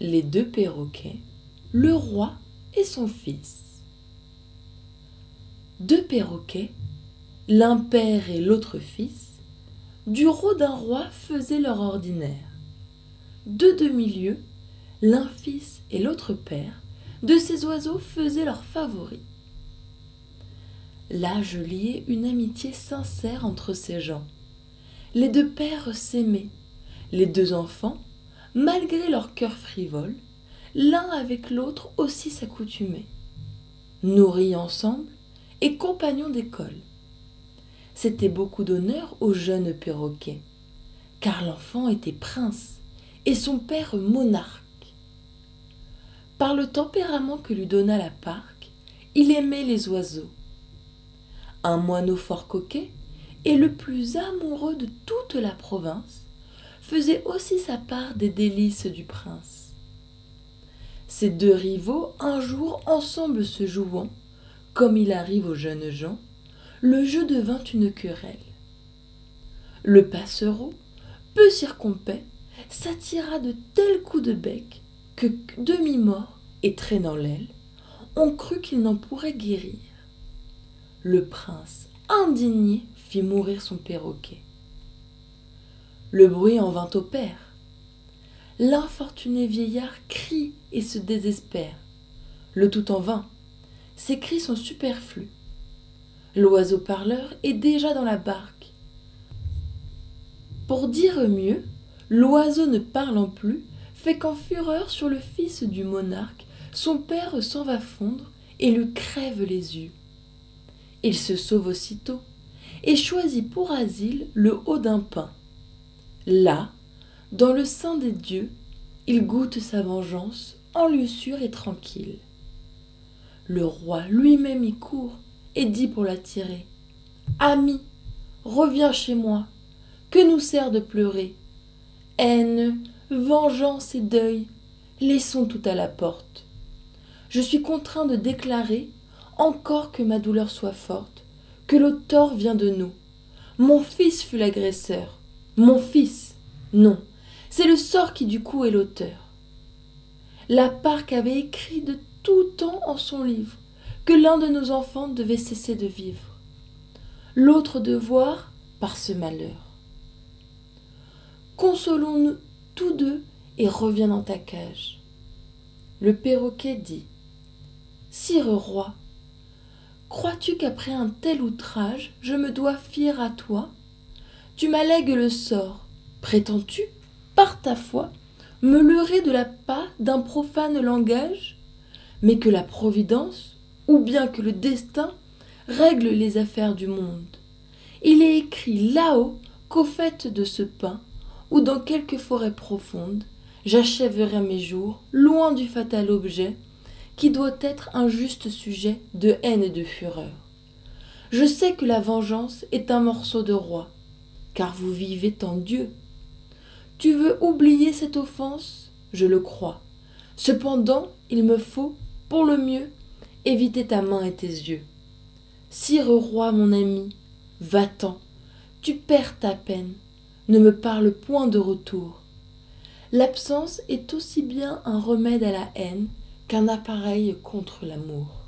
les deux perroquets, le roi et son fils. Deux perroquets, l'un père et l'autre fils, du rôle d'un roi faisaient leur ordinaire. Deux demi-lieues, l'un fils et l'autre père, de ces oiseaux faisaient leurs favoris. Là je liais une amitié sincère entre ces gens. Les deux pères s'aimaient, les deux enfants, malgré leur cœur frivole, l'un avec l'autre aussi s'accoutumaient, nourris ensemble et compagnons d'école c'était beaucoup d'honneur au jeune perroquet, car l'enfant était prince et son père monarque. Par le tempérament que lui donna la parque, il aimait les oiseaux. Un moineau fort coquet et le plus amoureux de toute la province faisait aussi sa part des délices du prince. Ces deux rivaux un jour ensemble se jouant, comme il arrive aux jeunes gens, le jeu devint une querelle. Le passereau, peu circonspect, s'attira de tels coups de bec que, demi-mort et traînant l'aile, on crut qu'il n'en pourrait guérir. Le prince, indigné, fit mourir son perroquet. Le bruit en vint au père. L'infortuné vieillard crie et se désespère. Le tout en vain. Ses cris sont superflus. L'oiseau parleur est déjà dans la barque. Pour dire mieux, l'oiseau ne parlant plus fait qu'en fureur sur le fils du monarque, son père s'en va fondre et lui crève les yeux. Il se sauve aussitôt et choisit pour asile le haut d'un pin. Là, dans le sein des dieux, il goûte sa vengeance en lieu sûr et tranquille. Le roi lui-même y court et dit pour l'attirer Ami, reviens chez moi. Que nous sert de pleurer Haine, vengeance et deuil, laissons tout à la porte. Je suis contraint de déclarer, encore que ma douleur soit forte, que le tort vient de nous. Mon fils fut l'agresseur. Mon fils. Non, c'est le sort qui du coup est l'auteur. La parque avait écrit de tout temps en son livre que l'un de nos enfants devait cesser de vivre, l'autre devoir par ce malheur. Consolons-nous tous deux et reviens dans ta cage. Le perroquet dit Sire roi, crois-tu qu'après un tel outrage, je me dois fier à toi Tu m'allègues le sort. Prétends-tu, par ta foi, me leurrer de la pas d'un profane langage? Mais que la Providence, ou bien que le destin règle les affaires du monde. Il est écrit là-haut qu'au fait de ce pain, ou dans quelque forêt profonde, j'achèverai mes jours, loin du fatal objet, qui doit être un juste sujet de haine et de fureur. Je sais que la vengeance est un morceau de roi, car vous vivez en Dieu. Tu veux oublier cette offense? Je le crois. Cependant, il me faut, pour le mieux, éviter ta main et tes yeux. Sire roi, mon ami, va-t'en, tu perds ta peine, ne me parle point de retour. L'absence est aussi bien un remède à la haine qu'un appareil contre l'amour.